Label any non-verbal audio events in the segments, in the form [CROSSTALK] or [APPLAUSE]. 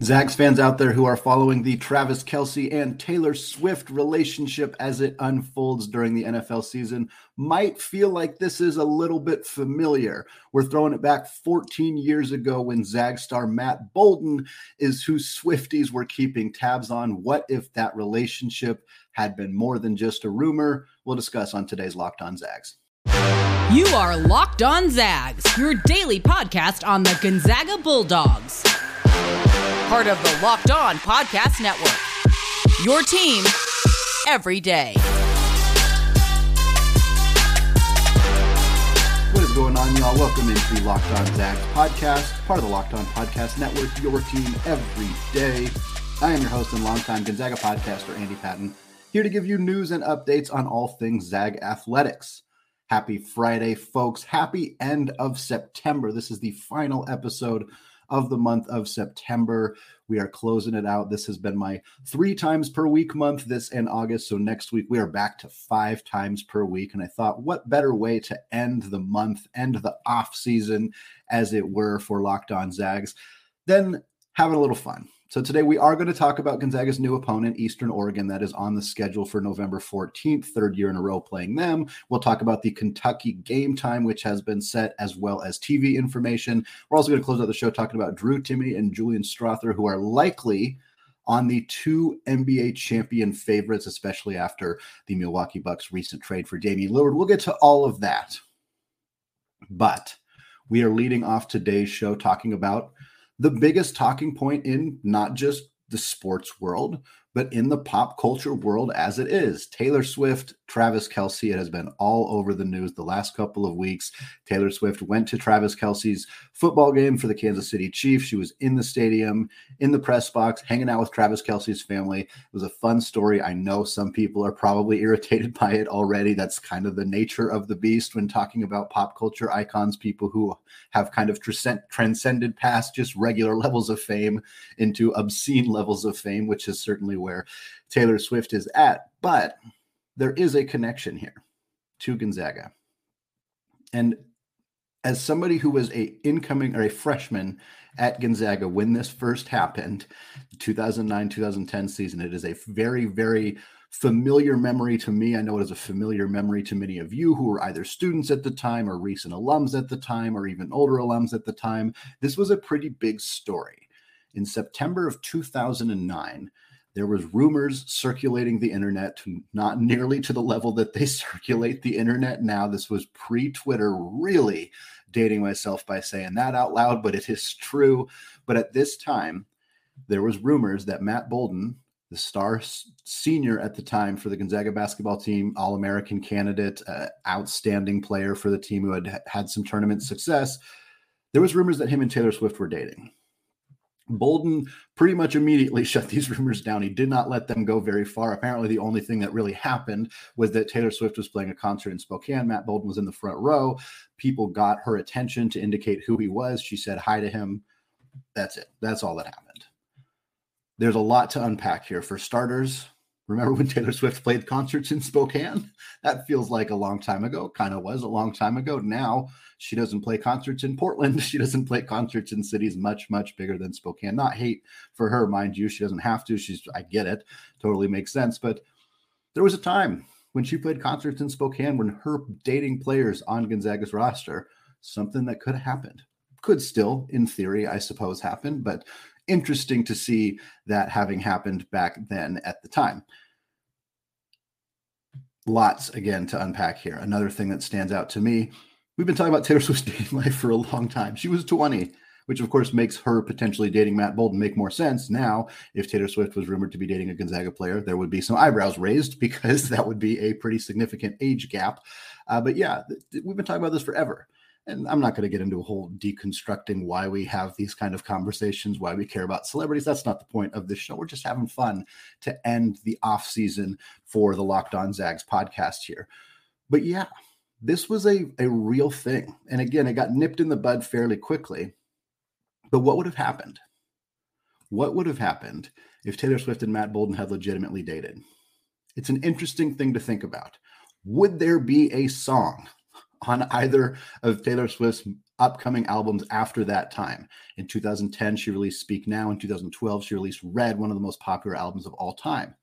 Zags fans out there who are following the Travis Kelce and Taylor Swift relationship as it unfolds during the NFL season might feel like this is a little bit familiar. We're throwing it back 14 years ago when Zag star Matt Bouldin is who Swifties were keeping tabs on. What if that relationship had been more than just a rumor? We'll discuss on today's Locked On Zags. You are Locked On Zags, your daily podcast on the Gonzaga Bulldogs part of the Locked On Podcast Network. Your team every day. What is going on, y'all? Welcome into the Locked On Zags podcast, part of the Locked On Podcast Network, your team every day. I am your host and longtime Gonzaga podcaster, Andy Patton, here to give you news and updates on all things Zag athletics. Happy Friday, folks. Happy end of September. This is the final episode of the month of September. We are closing it out. This has been my three times per week month, this and August. So next week, we are back to five times per week. And I thought, what better way to end the month, end the off season, as it were, for Locked On Zags, than having a little fun. So today we are going to talk about Gonzaga's new opponent, Eastern Oregon, that is on the schedule for November 14th, third year in a row playing them. We'll talk about the Kentucky game time, which has been set, as well as TV information. We're also going to close out the show talking about Drew Timme and Julian Strawther, who are likely on the two NBA champion favorites, especially after the Milwaukee Bucks recent trade for Damian Lillard. We'll get to all of that. But we are leading off today's show talking about the biggest talking point in not just the sports world, but in the pop culture world as it is. Taylor Swift, Travis Kelce, it has been all over the news the last couple of weeks. Taylor Swift went to Travis Kelce's football game for the Kansas City Chiefs. She was in the stadium, in the press box, hanging out with Travis Kelce's family. It was a fun story. I know some people are probably [LAUGHS] irritated by it already. That's kind of the nature of the beast when talking about pop culture icons, people who have kind of transcended past just regular [LAUGHS] levels of fame into obscene levels of fame, which is certainly where Taylor Swift is at. But there is a connection here to Gonzaga. And as somebody who was a incoming or a freshman at Gonzaga when this first happened, 2009 2010 season, it is a very very familiar memory to me. I know it is a familiar memory to many of you who were either students at the time or recent alums at the time or even older alums at the time. This was a pretty big story. In September of 2009, there was rumors circulating the internet not nearly to the level that they [LAUGHS] circulate the internet now. This was pre-twitter really dating myself by saying that out loud but it is true. But at this time there was rumors that matt bouldin the star senior at the time for the gonzaga basketball team all-american candidate uh, outstanding player for the team who had had some tournament success there was rumors that him and taylor swift were dating Bouldin pretty much immediately [LAUGHS] shut these rumors down. He did not let them go very far. Apparently, the only thing that really happened was that Taylor Swift was playing a concert in Spokane. Matt Bouldin was in the front row. People got her attention to indicate who he was. She said hi to him. That's it. That's all that happened. There's a lot to unpack here. For starters, Remember when [LAUGHS] Taylor Swift played concerts in Spokane? That feels like a long time ago. Kind of was a long time ago. Now she doesn't play concerts in Portland. [LAUGHS] She doesn't play concerts in cities much, much bigger than Spokane. Not hate for her, mind you. She doesn't have to. She's, I get it. Totally makes sense. But there was a time when she played concerts in Spokane when her dating players on Gonzaga's roster, something that could have happened. Could still, in theory, I suppose, happen. But interesting to see that having happened back then at the time. Lots again to unpack here. Another thing that stands out to me we've been talking about Taylor Swift's [LAUGHS] dating life for a long time. She was 20, which of course makes her potentially dating Matt Bouldin make more sense. Now, if Taylor Swift was rumored to be dating a Gonzaga player, there would be some eyebrows raised [LAUGHS] because that would be a pretty significant age gap. Uh, but yeah, th- we've been talking about this forever and I'm not going to get into a whole deconstructing why we have these kind of conversations, why we care about celebrities. That's not the point of this show. We're just having fun to end the off season for the Locked On Zags podcast here. But yeah, this was a, a real thing. And again, it got nipped in the bud fairly quickly. But what would have happened? What would have happened if Taylor Swift and Matt Bouldin had legitimately dated? It's an interesting thing to think about. Would there be a song on either of Taylor Swift's upcoming albums after that time. In 2010, she released Speak Now. In 2012, she released Red, one of the most popular albums of all time.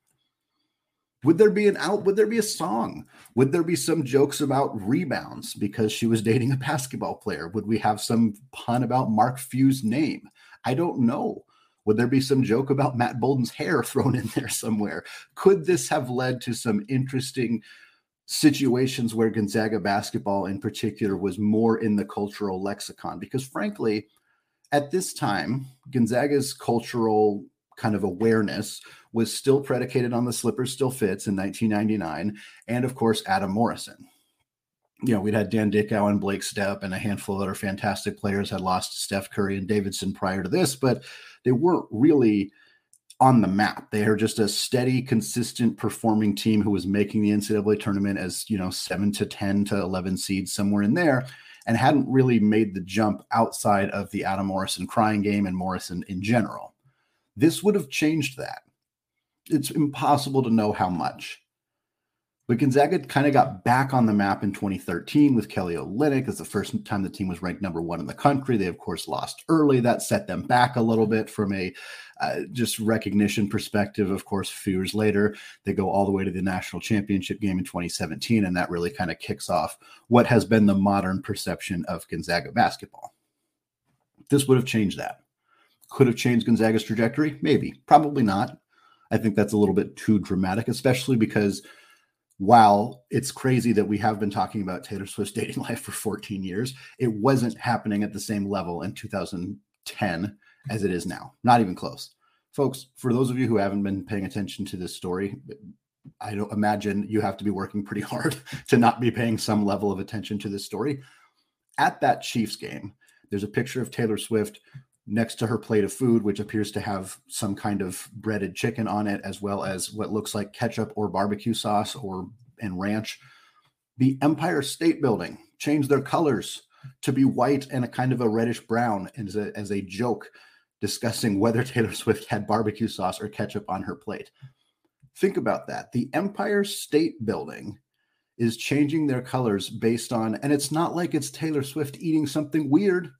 Would there be an out? Would there be a song? Would there be some jokes about rebounds because she was dating a basketball player? Would we have some pun about Mark Few's name? I don't know. Would there be some joke about Matt Bouldin's hair [LAUGHS] thrown in there somewhere? Could this have led to some interesting situations where Gonzaga basketball in particular was more in the cultural lexicon because frankly at this time Gonzaga's cultural kind of awareness was still predicated on the slippers still fits in 1999 and of course Adam Morrison you know, we'd had Dan Dickau and Blake Stepp and a handful of other fantastic players had lost Steph Curry and Davidson prior to this, but they weren't really on the map. They are just a steady, consistent performing team who was making the NCAA tournament as, you know, seven to 10 to 11 seeds, somewhere in there, and hadn't really made the jump outside of the Adam Morrison crying game and Morrison in general. This would have changed that. It's impossible to know how much. But Gonzaga kind of got back on the map in 2013 with Kelly Olynyk as the first time the team was ranked number one in the country. They, of course, lost early. That set them back a little bit from a uh, just recognition perspective. Of course, a few years later, they go all the way to the national championship game in 2017, and that really kind of kicks off what has been the modern perception of Gonzaga basketball. This would have changed that. Could have changed Gonzaga's trajectory? Maybe. Probably not. I think that's a little bit too dramatic, especially because – while it's crazy that we have been talking about Taylor Swift's dating [LAUGHS] life for 14 years, it wasn't happening at the same level in 2010 as it is now. Not even close. Folks, for those of you who haven't been paying attention to this story, I don't imagine you have to be working pretty hard [LAUGHS] to not be paying some level of attention to this story. At that Chiefs game, there's a picture of Taylor Swift next to her plate of food, which appears to have some kind of breaded chicken on it, as well as what looks like ketchup or barbecue sauce or and ranch. The Empire State Building changed their colors to be white and a kind of a reddish brown as a, as a joke discussing whether [LAUGHS] Taylor Swift had barbecue sauce or ketchup on her plate. Think about that. The Empire State Building is changing their colors based on, and it's not like it's Taylor Swift eating something weird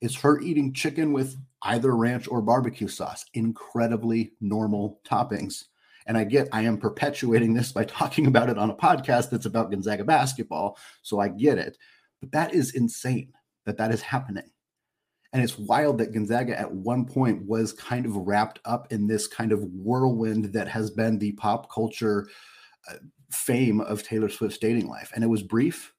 is her eating chicken with either ranch or barbecue sauce. Incredibly normal toppings. And I get I am perpetuating this by [LAUGHS] talking about it on a podcast that's about Gonzaga basketball. So I get it. But that is insane that that is happening. And it's wild that Gonzaga at one point was kind of wrapped up in this kind of whirlwind that has been the pop culture uh, fame of Taylor Swift's dating life. And it was brief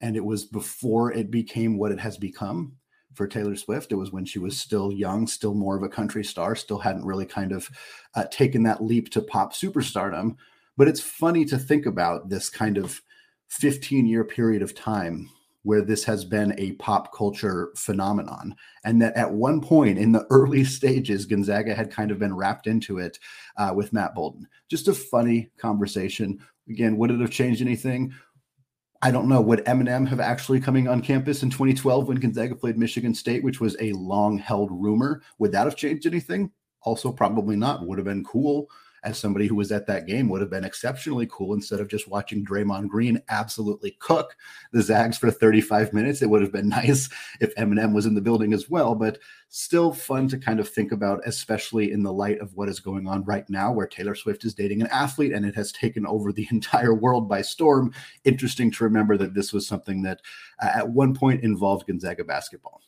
and it was before it became what it has become for Taylor Swift. It was when she was still young, still more of a country star, still hadn't really kind of uh, taken that leap to pop superstardom. But it's funny to think about this kind of 15 year period of time where this has been a pop culture phenomenon. And that at one point in the [LAUGHS] early stages, Gonzaga had kind of been wrapped into it uh, with Matt Bouldin. Just a funny conversation. Again, would it have changed anything? I don't know. Would Eminem have actually coming on campus in 2012 when Gonzaga played Michigan State, which was a long held rumor? Would that have changed anything? Also, probably not. Would have been cool as somebody who was at that game would have been exceptionally cool instead of just watching Draymond Green absolutely cook the Zags for 35 minutes. It would have been [LAUGHS] nice if Eminem was in the building as well, but still fun to kind of think about, especially in the light of what is going on right now, where Taylor Swift is dating an athlete and it has taken over the [LAUGHS] entire world by storm. Interesting to remember that this was something that uh, at one point involved Gonzaga basketball.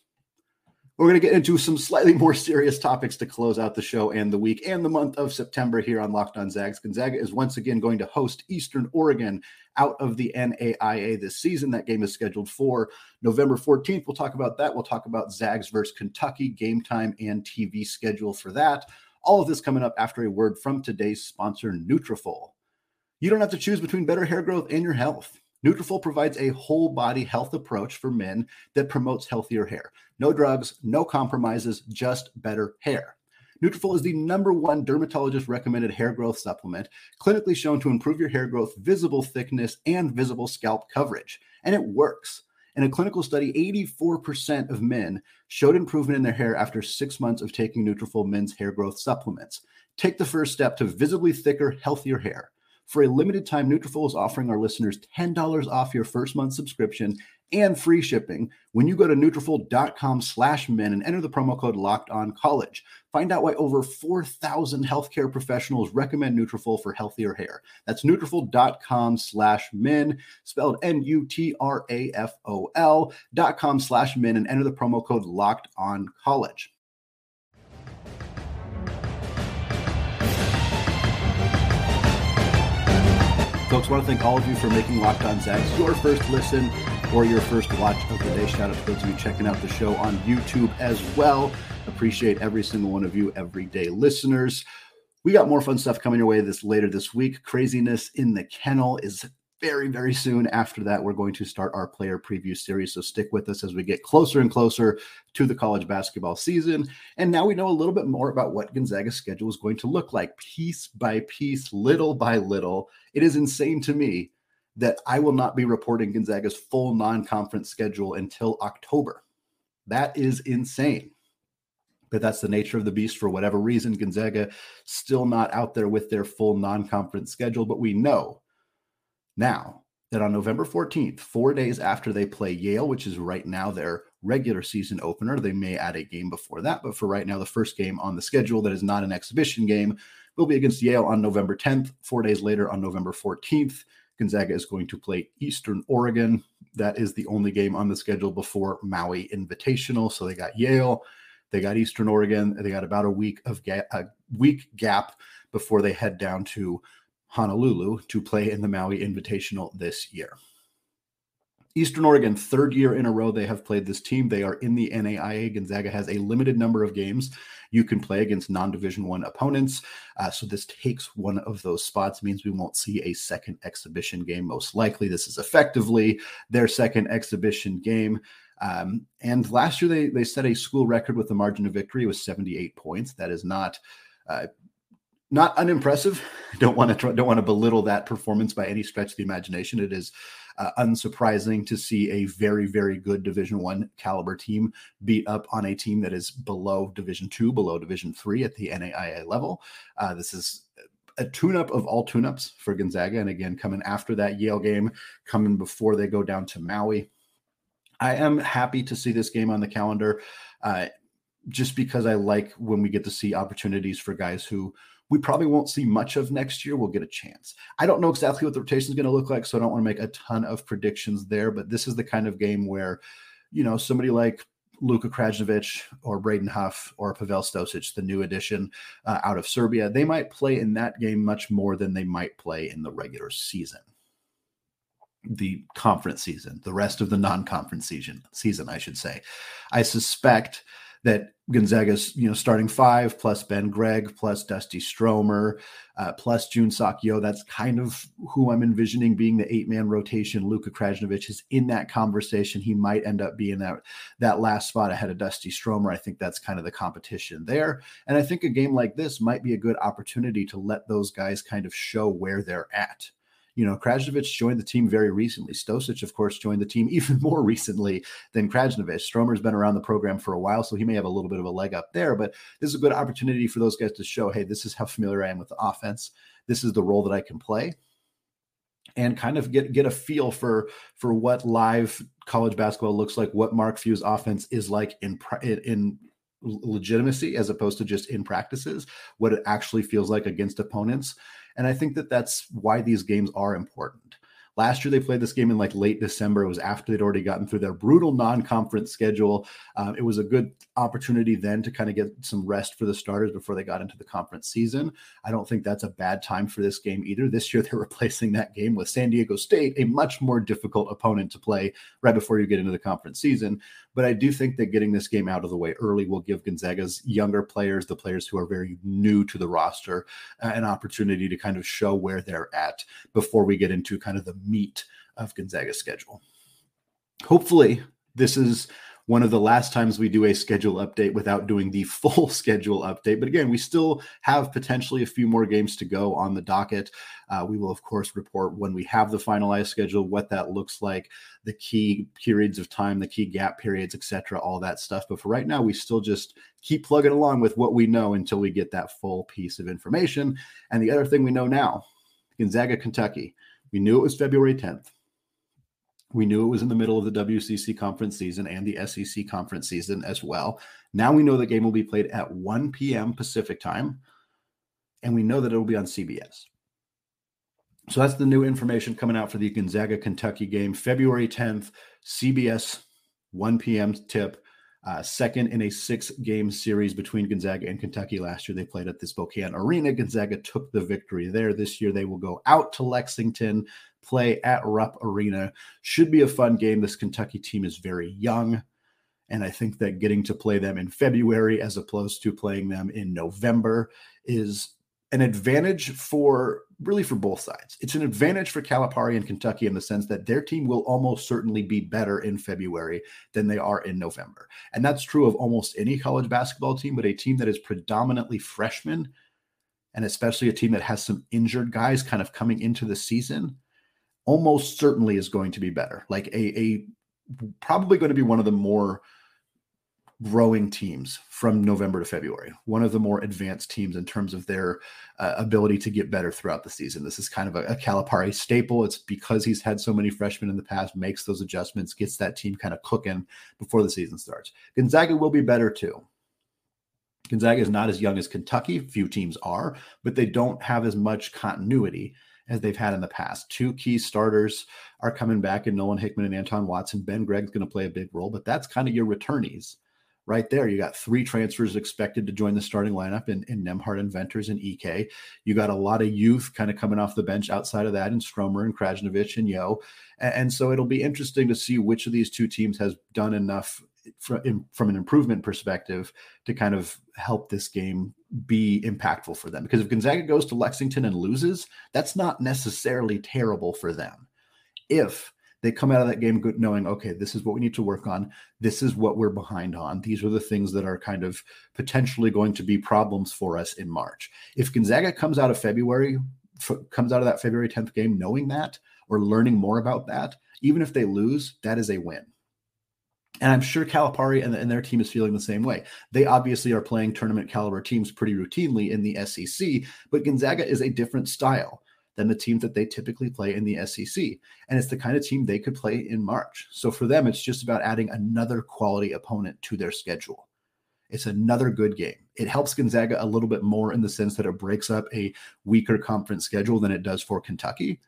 We're going to get into some slightly more serious topics to close out the show and the week and the month of September here on Locked On Zags. Gonzaga is once again going to host Eastern Oregon out of the NAIA this season. That game is scheduled for November 14th. We'll talk about that. We'll talk about Zags versus Kentucky, game time and TV schedule for that. All of this coming up after a word from today's sponsor, Nutrafol. You don't have to choose between better hair growth and your health. Nutrafol provides a whole body health approach for men that promotes healthier hair. No drugs, no compromises, just better hair. Nutrafol is the number one dermatologist recommended hair growth supplement, clinically shown to improve your hair growth, visible thickness, and visible scalp coverage. And it works. In a clinical study, 84% of men showed improvement in their hair after six months of taking Nutrafol men's hair growth supplements. Take the first step to visibly thicker, healthier hair. For a limited time, Nutrafol is offering our listeners $10 off your first month subscription and free shipping when you go to Nutrafol.com slash men and enter the promo code locked on college. Find out why over 4,000 healthcare professionals recommend Nutrafol for healthier hair. That's Nutrafol.com slash men, spelled N-U-T-R-A-F-O-L dot com slash men and enter the promo code locked on college. Folks, I want to thank all of you for making Locked On Zags your first listen or your first watch of the day. Shout out to those of you checking out the show on YouTube as well. Appreciate every single one of you, everyday listeners. We got more fun stuff coming your way this later this week. Kraziness in the Kennel is very, very soon. After that, we're going to start our player preview series. So stick with us as we get closer and closer to the college basketball season. And now we know a little bit more about what Gonzaga's schedule is going to look like piece by piece, little by little. It is insane to me that I will not be reporting Gonzaga's full non conference schedule until October. That is insane. But that's the nature of the beast for whatever reason. Gonzaga still not out there with their full non conference schedule, but we know now that on November 14th, four days after they play Yale, which is right now their regular season opener, they may add a game before that. But for right now, the first game on the schedule that is not an exhibition game will be against Yale on November 10th. Four days later, on November 14th, Gonzaga is going to play Eastern Oregon. That is the only game on the schedule before Maui Invitational. So they got Yale, they got Eastern Oregon, they got about a week of ga- a week gap before they head down to Honolulu to play in the Maui Invitational this year. Eastern Oregon, third year in a row, they have played this team. They are in the NAIA. Gonzaga has a limited number of games you can play against non-division one opponents. Uh, so this takes one of those spots. Means we won't see a second exhibition game. Most likely, this is effectively their second exhibition game. Um, and last year, they they set a school record with the margin of victory was 78 points. That is not. Uh, not unimpressive. [LAUGHS] Don't want to don't want to belittle that performance by any stretch of the imagination. It is uh, unsurprising to see a very very good division one caliber team beat up on a team that is below division two below division three at the naia level uh, this is a tune-up of all tune-ups for gonzaga and again coming after that yale game coming before they go down to maui i am happy to see this game on the calendar uh, just because i like when we get to see opportunities for guys who we probably won't see much of next year. We'll get a chance. I don't know exactly what the rotation is going to look like, so I don't want to make a ton of predictions there. But this is the kind of game where, you know, somebody like Luka Krajnovic or Braden Huff or Pavel Stosic, the new addition uh, out of Serbia, they might play in that game much more than they might play in the regular season. The conference season, the rest of the non-conference season, season, I should say. I suspect that Gonzaga's, you know, starting five plus Ben Gregg plus Dusty Stromer uh, plus June Sock Yeo. That's kind of who I'm envisioning being the eight man rotation. Luka Krajnovic is in that conversation. He might end up being that that last spot ahead of Dusty Stromer. I think that's kind of the competition there. And I think a game like this might be a good opportunity to let those guys kind of show where they're at you know, Krajnovic joined the team very recently. Stosic, of course, joined the team [LAUGHS] even more recently than Krajnovic. Stromer's been around the program for a while, so he may have a little bit of a leg up there. But this is a good opportunity for those guys to show, hey, this is how familiar I am with the offense. This is the role that I can play and kind of get get a feel for for what live college basketball looks like, what Mark Few's offense is like in in legitimacy as opposed to just in practices, what it actually feels like against opponents. And I think that that's why these games are important. Last year, they played this game in like late December. It was after they'd already gotten through their brutal non conference schedule. Um, it was a good opportunity then to kind of get some rest for the starters before they got into the conference season. I don't think that's a bad time for this game either. This year, [LAUGHS] they're replacing that game with San Diego State, a much more difficult opponent to play right before you get into the conference season. But I do think that getting this game out of the way early will give Gonzaga's younger players, the players who are very new to the roster, an opportunity to kind of show where they're at before we get into kind of the meat of Gonzaga's schedule. Hopefully, this is one of the last times we do a schedule update without doing the [LAUGHS] full schedule update. But again, we still have potentially a few more games to go on the docket. Uh, we will, of course, report when we have the finalized schedule, what that looks like, the key periods of time, the key gap periods, etc., all that stuff. But for right now, we still just keep plugging along with what we know until we get that full piece of information. And the other thing we know now Gonzaga, Kentucky. We knew it was February 10th. We knew it was in the middle of the WCC conference season and the SEC conference season as well. Now we know the game will be played at 1 p.m. Pacific time, and we know that it will be on CBS. So that's the new information coming out for the Gonzaga Kentucky game, February 10th, CBS, 1 p.m. tip. Uh, second in a six game series between Gonzaga and Kentucky. Last year, they played at the Spokane Arena. Gonzaga took the victory there. This year, they will go out to Lexington, play at Rupp Arena. Should be a fun game. This Kentucky team is very young. And I think that getting to play them in February as opposed to playing them in November is an advantage for really for both sides. It's an advantage for Calipari and Kentucky in the sense that their team will almost certainly be better in February than they are in November. And that's true of almost any college basketball team, but a team that is predominantly freshmen and especially a team that has some injured guys kind of coming into the season almost certainly is going to be better. Like a, a probably going to be one of the more growing teams from November to February, one of the more advanced teams in terms of their uh, ability to get better throughout the season. This is kind of a, a, Calipari staple. It's because he's had so many freshmen in the past, makes those adjustments, gets that team kind of cooking before the season starts. Gonzaga will be better too. Gonzaga is not as young as Kentucky, few teams are, but they don't have as much continuity as they've had in the past. Two key starters are coming back in Nolan Hickman and Anton Watson. Ben Gregg's going to play a big role, but that's kind of your returnees right there. You got three transfers expected to join the starting lineup in, in Inventors and Ike. You got a lot of youth kind of coming off the bench outside of that in Stromer and Krajnovic and Yeo. And, and, so it'll be interesting to see which of these two teams has done enough from, from an improvement perspective to kind of help this game be impactful for them. Because if Gonzaga goes to Lexington and loses, that's not necessarily terrible for them. If they come out of that game knowing, okay, this is what we need to work on. This is what we're behind on. These are the things that are kind of potentially going to be problems for us in March. If Gonzaga comes out of February, comes out of that February 10th game knowing that or learning more about that, even if they lose, that is a win. And I'm sure Calipari and, and, their team is feeling the same way. They obviously are playing tournament caliber teams pretty routinely in the SEC, but Gonzaga is a different style than the teams that they typically play in the SEC. And it's the kind of team they could play in March. So for them, it's just about adding another quality opponent to their schedule. It's another good game. It helps Gonzaga a little bit more in the sense that it breaks up a weaker conference schedule than it does for Kentucky.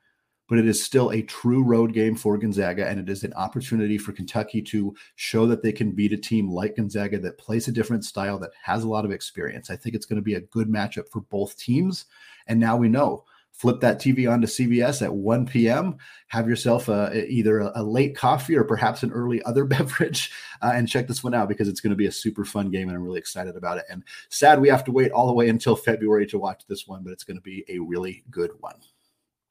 But it is still a true road game for Gonzaga, and it is an opportunity for Kentucky to show that they can beat a team like Gonzaga that plays a different style, that has a lot of experience. I think it's going to be a good matchup for both teams. And now we know flip that TV on to CBS at 1 p.m. Have yourself a, either a, a, late coffee or perhaps an early other [LAUGHS] beverage uh, and check this one out because it's going to be a super fun game and I'm really excited about it. And sad we have to wait all the way until February to watch this one, but it's going to be a really good one.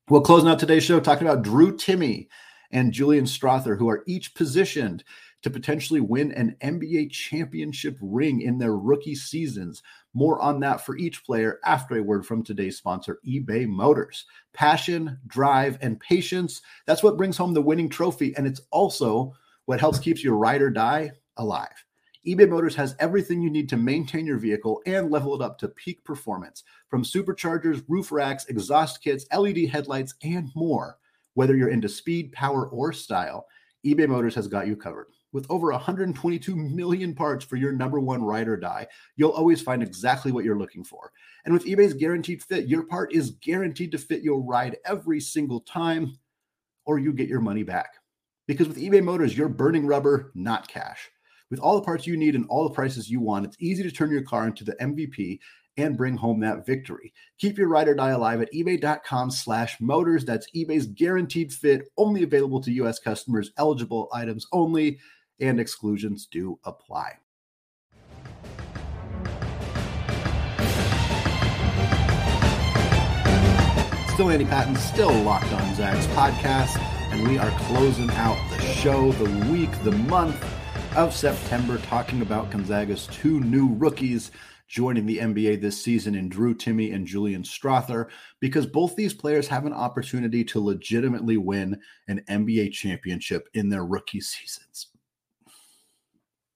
We'll close out today's show talking about Drew Timme and Julian Strawther, who are each positioned to potentially win an NBA championship ring in their rookie seasons. More on that for each player after a word from today's sponsor, eBay Motors. Passion, drive, and patience. That's what brings home the winning trophy. And it's also what helps keeps your ride or die alive. eBay Motors has everything you need to maintain your vehicle and level it up to peak performance from superchargers, roof racks, exhaust kits, LED headlights, and more. Whether you're into speed, power, or style, eBay Motors has got you covered. With over 122 million parts for your number one ride or die, you'll always find exactly what you're looking for. And with eBay's guaranteed fit, your part is guaranteed to fit your ride every single time, or you get your money back. Because with eBay Motors, you're burning rubber, not cash. With all the parts you need and all the prices you want, it's easy to turn your car into the MVP and bring home that victory. Keep your ride or die alive at ebay.com slash motors. That's eBay's guaranteed fit, only available to U.S. customers, eligible items only and exclusions do apply. Still Andy Patton, still Locked On Zags podcast, and we are closing out the show, the week, the month of September, talking about Gonzaga's two new rookies joining the NBA this season in Drew Timme and Julian Strawther, because both these players have an opportunity to legitimately win an NBA championship in their rookie seasons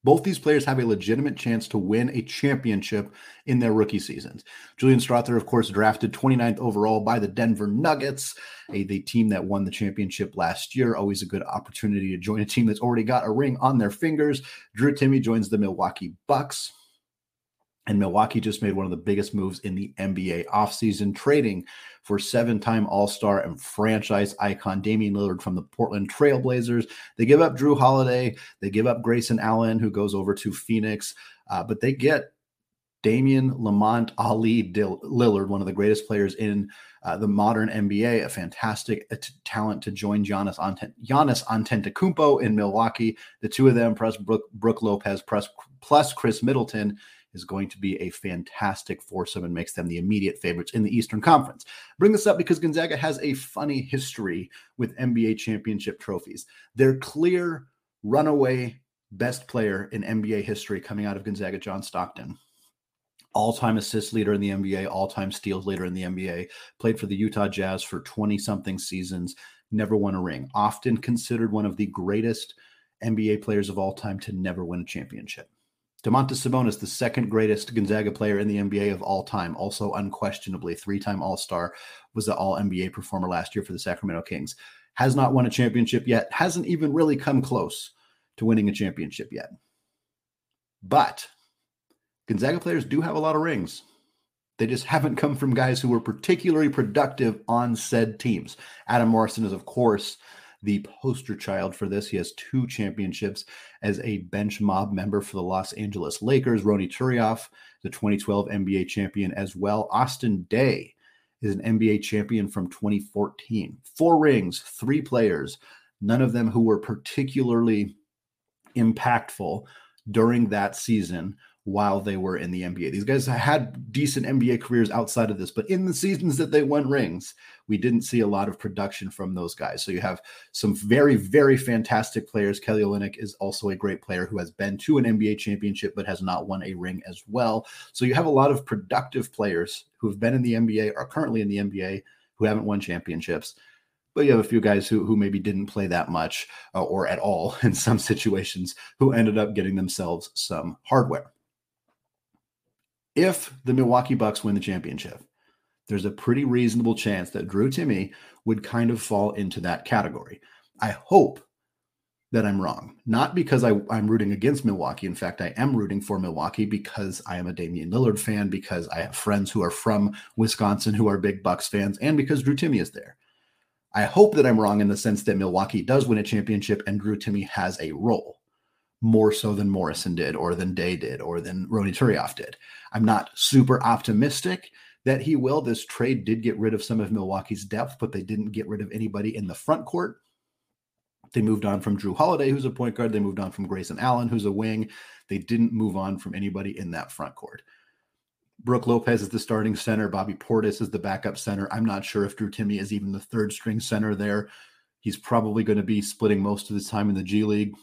Both these players have a legitimate chance to win a championship in their rookie seasons. Julian Strawther, of course, drafted 29th overall by the Denver Nuggets, a the team that won the championship last year. Always a good opportunity to join a team that's already got a ring on their fingers. Drew Timmy joins the Milwaukee Bucks. And Milwaukee just made one of the biggest moves in the NBA offseason, trading for seven time All Star and franchise icon Damian Lillard from the Portland Trailblazers. They give up Jrue Holiday, they give up Grayson Allen, who goes over to Phoenix, uh, but they get Damian Lamont Ali Lillard, one of the greatest players in uh, the modern NBA, a fantastic uh, t- talent to join Giannis, Ant- Giannis Antetokounmpo in Milwaukee. The two of them, plus Brook, Brook Lopez, plus, plus Khris Middleton, is going to be a fantastic foursome and makes them the immediate favorites in the Eastern Conference. bring this up because Gonzaga has a funny history with NBA championship trophies. Their clear runaway best player in NBA history coming out of Gonzaga, John Stockton. All time assist leader in the NBA, all time steals leader in the NBA, played for the Utah Jazz for 20 something seasons, never won a ring. Often considered one of the greatest NBA players of all time to never win a championship. Domantas Sabonis, the second greatest Gonzaga player in the NBA of all time, also unquestionably three-time All-Star, was the All-NBA performer last year for the Sacramento Kings. Has not won a championship yet. Hasn't even really come close to winning a championship yet. But Gonzaga players do have a lot of rings. They just haven't come from guys who were particularly productive on said teams. Adam Morrison is, of course, the poster child for this. He has two championships as a bench mob member for the Los Angeles Lakers. Ronny Turiaf, the 2012 NBA champion as well. Austin Daye is an NBA champion from 2014. Four rings, three players, none of them who were particularly impactful during that season while they were in the NBA. These guys had decent NBA careers outside of this, but in the seasons that they won rings, we didn't see a lot of production from those guys. So you have some very, very fantastic players. Kelly Olynyk is also a great player who has been to an NBA championship but has not won a ring as well. So you have a lot of productive players who have been in the NBA, are currently in the NBA, who haven't won championships but you have a few guys who, who maybe didn't play that much uh, or at all [LAUGHS] in some situations who ended up getting themselves some hardware if the Milwaukee Bucks win the championship, there's a pretty reasonable chance that Drew Timme would kind of fall into that category. I hope that I'm wrong, not because I, am rooting against Milwaukee. In fact, I am rooting for Milwaukee because I am a Damian Lillard fan, because I have friends who are from Wisconsin who are big Bucks fans, and because Drew Timme is there. I hope that I'm wrong in the sense that Milwaukee does win a championship and Drew Timme has a role more so than Morrison did, or than Daye did, or than Ronny Turiaf did. I'm not super optimistic that he will. This trade did get rid of some of Milwaukee's depth, but they didn't get rid of anybody in the front court. They moved on from Jrue Holiday, who's a point guard. They moved on from Grayson Allen, who's a wing. They didn't move on from anybody in that front court. Brook Lopez is the starting center. Bobby Portis is the backup center. I'm not sure if Drew Timme is even the third string center there. He's probably going to be splitting most of his time in the G League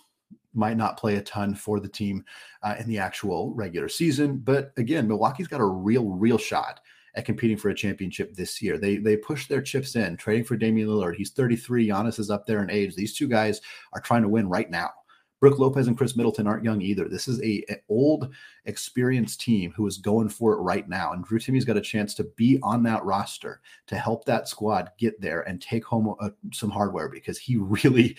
might not play a ton for the team uh, in the actual regular season. But again, Milwaukee's got a real, real shot at competing for a championship this year. They they push their chips in, trading for Damian Lillard. He's 33. Giannis is up there in age. These two guys are trying to win right now. Brook Lopez and Khris Middleton aren't young either. This is a, a, old, experienced team who is going for it right now. And Drew Timme's got a chance to be on that roster to help that squad get there and take home uh, some hardware because he [LAUGHS] really,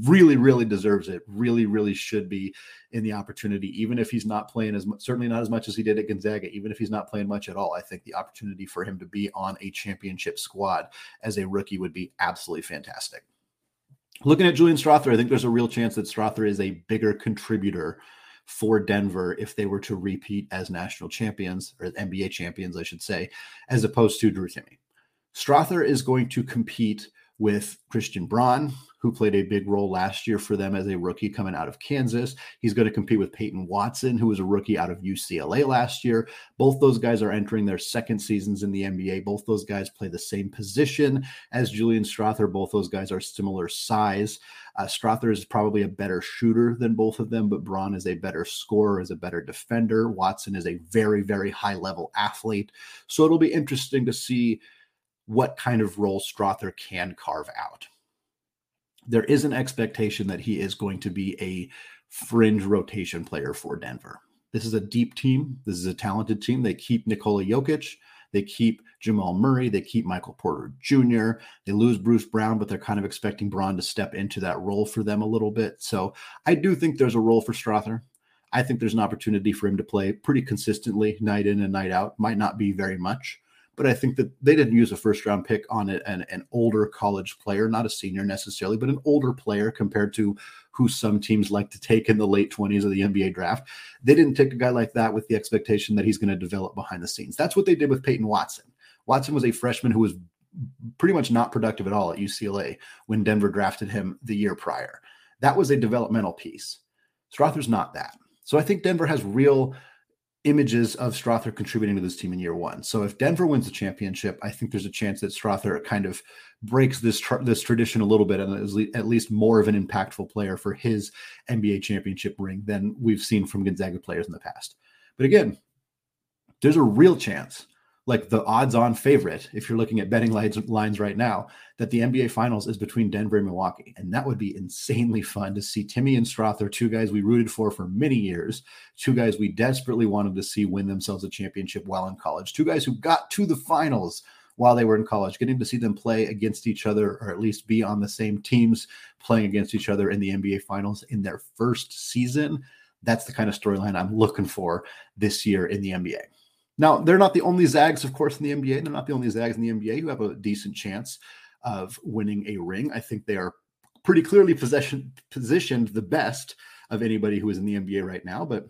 really, really deserves it. Really, really should be in the opportunity, even if he's not playing as certainly not as much as he did at Gonzaga, even if he's not playing much at all. I think the opportunity for him to be on a championship squad as a rookie would be absolutely fantastic. Looking at Julian Strawther, I think there's a real chance that Strawther is a bigger contributor for Denver if they were to repeat as national champions or NBA champions, I should say, as opposed to Drew Timme. Strawther is going to compete with Christian Braun, who played a big role last year for them as a rookie coming out of Kansas. He's going to compete with Peyton Watson, who was a rookie out of UCLA last year. Both those guys are entering their second seasons in the NBA. Both those guys play the same position as Julian Strawther. Both those guys are similar size. Uh, Strawther is probably a better shooter than both of them, but Braun is a better scorer, is a better defender. Watson is a very, very high level athlete. So it'll be interesting to see what kind of role Strawther can carve out there is an expectation that he is going to be a fringe rotation player for Denver. This is a deep team. This is a talented team. They keep Nikola Jokic. They keep Jamal Murray. They keep Michael Porter Jr. They lose Bruce Brown, but they're kind of expecting Braun to step into that role for them a little bit. So I do think there's a role for Strawther. I think there's an opportunity for him to play pretty consistently night in and night out. Might not be very much, but I think that they didn't use a first round pick on an, an older college player, not a senior necessarily, but an older player compared to who some teams like to take in the late 20s of the NBA draft. They didn't take a guy like that with the expectation that he's going to develop behind the scenes. That's what they did with Peyton Watson. Watson was a freshman who was pretty much not productive at all at UCLA when Denver drafted him the year prior. That was a developmental piece. Strawther's not that. So I think Denver has real images of Strawther contributing to this team in year one. So if Denver wins the championship, I think there's a chance that Strawther kind of breaks this tr- this tradition a little bit and is le- at least more of an impactful player for his NBA championship ring than we've seen from Gonzaga players in the past. But again, there's a real chance like the odds on favorite, if you're looking at betting lines, lines right now, that the NBA Finals is between Denver and Milwaukee. And that would be insanely fun to see Timme and Strawther, two guys we rooted for for many years, two guys we desperately wanted to see win themselves a championship while in college, two guys who got to the finals while they were in college, getting to see them play against each other or at least be on the same teams playing against each other in the NBA Finals in their first season. That's the kind of storyline I'm looking for this year in the NBA. Now, they're not the only Zags, of course, in the NBA. They're not the only Zags in the NBA who have a decent chance of winning a ring. I think they are pretty clearly possession, positioned the best of anybody who is in the NBA right now. But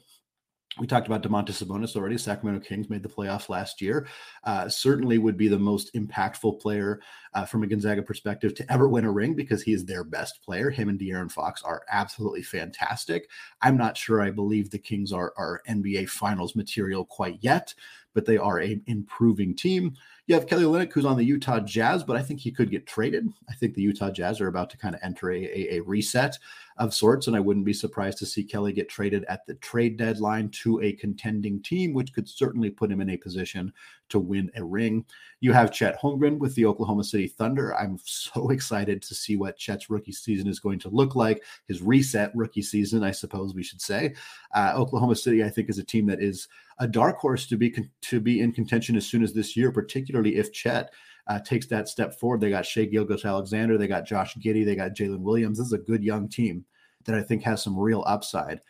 we talked about Domantas Sabonis already. Sacramento Kings made the playoffs last year. Uh, certainly would be the most impactful player uh, from a Gonzaga perspective to ever win a ring because he is their best player. Him and De'Aaron Fox are absolutely fantastic. I'm not sure I believe the Kings are, are NBA Finals material quite yet, but they are a improving team. You have Kelly Olynyk, who's on the Utah Jazz, but I think he could get traded. I think the Utah Jazz are about to kind of enter a, a, a reset of sorts, and I wouldn't be surprised to see Kelly get traded at the trade deadline to a contending team, which could certainly put him in a position to win a ring. You have Chet Holmgren with the Oklahoma City Thunder. I'm so [LAUGHS] excited to see what Chet's rookie season is going to look like. His reset rookie season, I suppose we should say. Uh, Oklahoma City, I think, is a team that is a dark horse to be con- to be in contention as soon as this year, particularly if Chet uh, takes that step forward. They got Shai Gilgeous-Alexander, they got Josh Giddey, they got Jalen Williams. This is a good young team that I think has some real upside.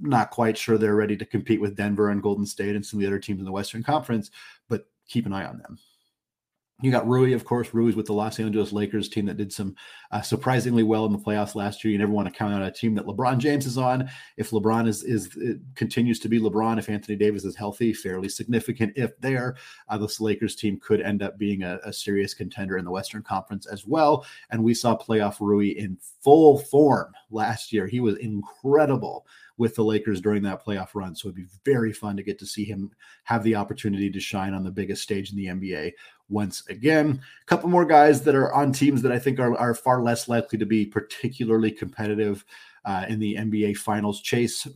Not quite sure they're ready to compete with Denver and Golden State and some of the other teams in the Western Conference, but keep an eye on them. You got Rui, of course. Rui's with the Los Angeles Lakers team that did some uh, surprisingly well in the playoffs last year. You never want to count out a team that LeBron James is on. If LeBron is is continues to be LeBron, if Anthony Davis is healthy, fairly significant. If there, uh, this Lakers team could end up being a, a serious contender in the Western Conference as well. And we saw playoff Rui in full form last year. He was incredible with the Lakers during that playoff run. So it'd be very fun to get to see him have the opportunity to shine on the biggest stage in the NBA once again. A couple more guys that are on teams that I think are, are far less likely to be particularly competitive uh, in the NBA Finals. Chase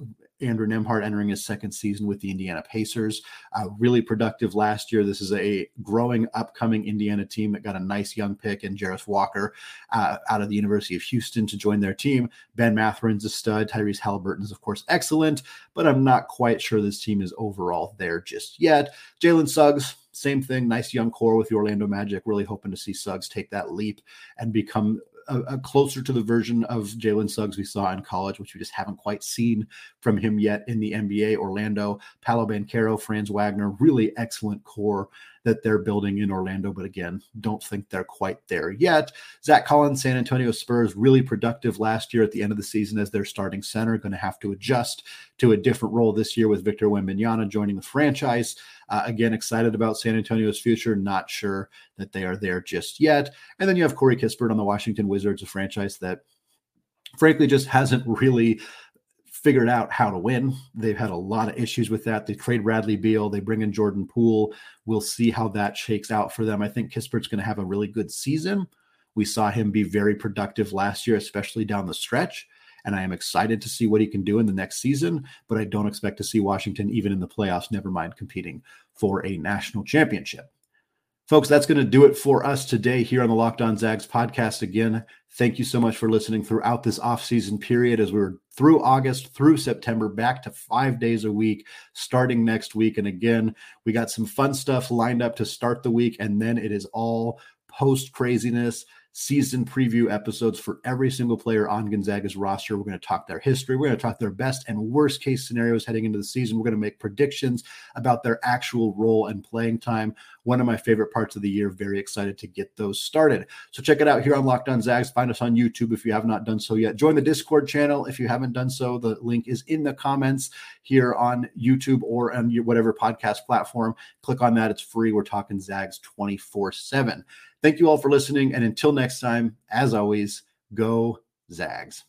Andrew Nembhard entering his second season with the Indiana Pacers. Uh, really productive last year. This is a growing, upcoming Indiana team that got a nice young pick in Jarace Walker uh, out of the University of Houston to join their team. Ben Mathurin's a stud. Tyrese Halliburton is, of course, excellent, but I'm not quite sure this team is overall there just yet. Jalen Suggs, same thing, nice young core with the Orlando Magic. Really hoping to see Suggs take that leap and become a, a closer to the version of Jalen Suggs we saw in college, which we just haven't quite seen from him yet in the NBA. Orlando, Paolo Banchero, Franz Wagner, really excellent core that they're building in Orlando, but again, don't think they're quite there yet. Zach Collins, San Antonio Spurs, really productive last year at the end of the season as their starting center, going to have to adjust to a different role this year with Victor Wembanyama joining the franchise. Uh, again, excited about San Antonio's future, not sure that they are there just yet. And then you have Corey Kispert on the Washington Wizards, a franchise that frankly just hasn't really figured out how to win. They've had a lot of issues with that. They trade Bradley Beal, they bring in Jordan Poole. We'll see how that shakes out for them. I think Kispert's going to have a really good season. We saw him be very productive last year, especially down the stretch. And I am excited to see what he can do in the next season, but I don't expect to see Washington even in the playoffs, never mind competing for a national championship. Folks, that's going to do it for us today here on the Locked On Zags podcast. Again, thank you so much for listening throughout this off-season period as we are through August through September, back to five days a week, starting next week. And again, we got some fun stuff lined up to start the week, and then it is all post craziness season preview episodes for every single player on Gonzaga's roster. We're going to talk their history. We're going to talk their best and worst case scenarios heading into the season. We're going to make predictions about their actual role and playing time. One of my favorite parts of the year. Very excited to get those started. So check it out here on Locked On Zags. Find us on YouTube if you have not done so yet. Join the Discord channel if you haven't done so. The link is in the comments here on YouTube or on your whatever podcast platform. Click on that. It's free. We're talking Zags 24 7. Thank you all for listening. And until next time, as always, go Zags.